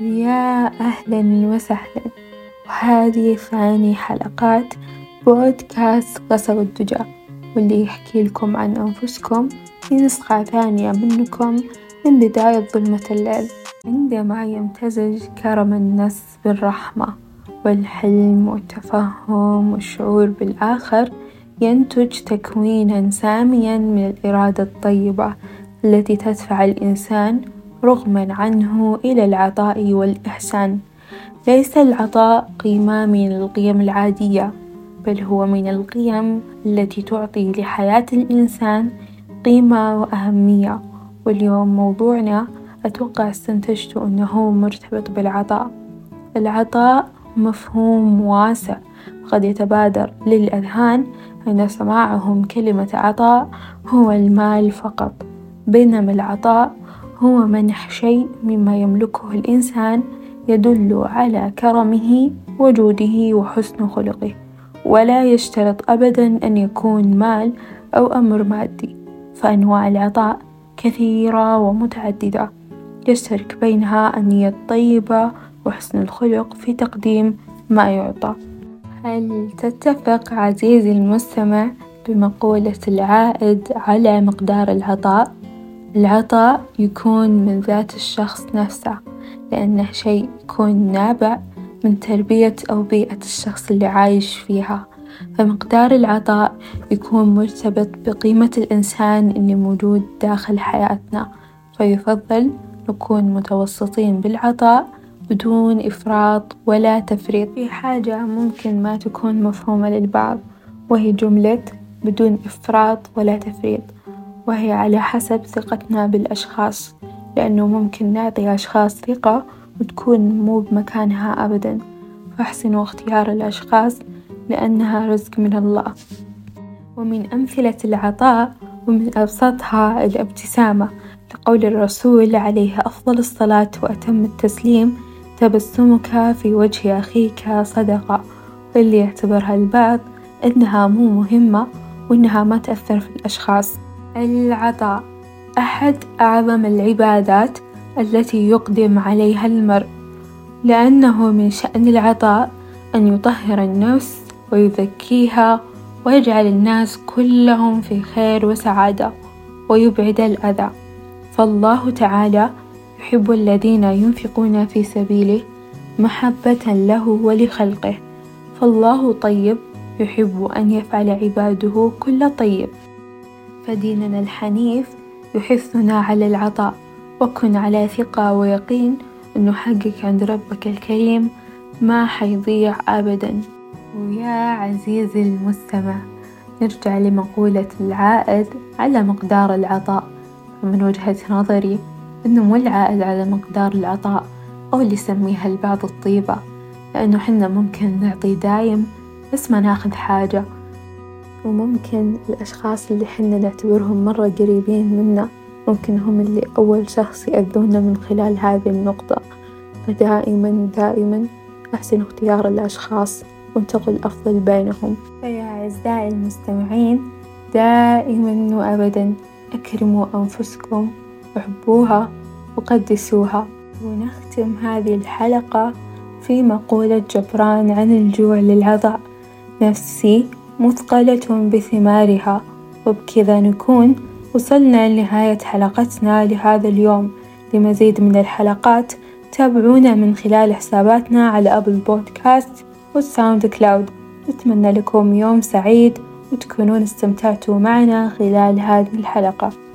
يا أهلا وسهلا. وهذه ثاني حلقات بودكاست قصر الدجى واللي يحكي لكم عن أنفسكم. في نسخة ثانية منكم من بداية ظلمة الليل. عندما يمتزج كرم النفس بالرحمة والحلم والتفهم والشعور بالآخر ينتج تكوينا ساميا من الإرادة الطيبة التي تدفع الإنسان رغمًا عنه إلى العطاء والإحسان، ليس العطاء قيمة من القيم العادية، بل هو من القيم التي تعطي لحياة الإنسان قيمة وأهمية، واليوم موضوعنا أتوقع استنتجتوا أنه مرتبط بالعطاء، العطاء مفهوم واسع قد يتبادر للأذهان أن سماعهم كلمة عطاء هو المال فقط، بينما العطاء هو منح شيء مما يملكه الإنسان يدل على كرمه وجوده وحسن خلقه، ولا يشترط أبدًا أن يكون مال أو أمر مادي، فأنواع العطاء كثيرة ومتعددة يشترك بينها النية الطيبة وحسن الخلق في تقديم ما يعطى، هل تتفق عزيزي المستمع بمقولة العائد على مقدار العطاء؟ العطاء يكون من ذات الشخص نفسه لأنه شيء يكون نابع من تربية أو بيئة الشخص اللي عايش فيها، فمقدار العطاء يكون مرتبط بقيمة الإنسان اللي موجود داخل حياتنا، فيفظل نكون متوسطين بالعطاء بدون إفراط ولا تفريط، في حاجة ممكن ما تكون مفهومة للبعض وهي جملة بدون إفراط ولا تفريط. وهي على حسب ثقتنا بالأشخاص لأنه ممكن نعطي أشخاص ثقة وتكون مو بمكانها أبدا. فأحسنوا اختيار الأشخاص لأنها رزق من الله، ومن أمثلة العطاء ومن أبسطها الابتسامة. لقول الرسول عليه أفضل الصلاة وأتم التسليم تبسمك في وجه أخيك صدقة، واللي يعتبرها البعض إنها مو مهمة وإنها ما تأثر في الأشخاص. العطاء. أحد أعظم العبادات التي يقدم عليها المرء، لأنه من شأن العطاء أن يطهر النفس ويزكيها ويجعل الناس كلهم في خير وسعادة ويبعد الأذى، فالله تعالى يحب الذين ينفقون في سبيله محبة له ولخلقه، فالله طيب يحب أن يفعل عباده كل طيب. فديننا الحنيف يحثنا على العطاء. وكن على ثقة ويقين أنه حقك عند ربك الكريم ما حيضيع أبدا. ويا عزيزي المستمع نرجع لمقولة العائد على مقدار العطاء. من وجهة نظري أنه مو العائد على مقدار العطاء أو اللي يسميها البعض الطيبة. لأنه حنا ممكن نعطي دايم بس ما ناخذ حاجة. وممكن الأشخاص اللي حنا نعتبرهم مرة قريبين منا ممكن هم اللي أول شخص يأذونا من خلال هذه النقطة، فدائما دائما أحسن اختيار الأشخاص وانتقوا الأفضل بينهم، فيا أعزائي المستمعين دائما وأبدا أكرموا أنفسكم وحبوها وقدسوها، ونختم هذه الحلقة في مقولة جبران عن الجوع للعطاء نفسي مثقلة بثمارها. وبكذا نكون وصلنا لنهاية حلقتنا لهذا اليوم. لمزيد من الحلقات تابعونا من خلال حساباتنا على Apple Podcasts وال SoundCloud نتمنى لكم يوم سعيد وتكونون استمتعتوا معنا خلال هذه الحلقة.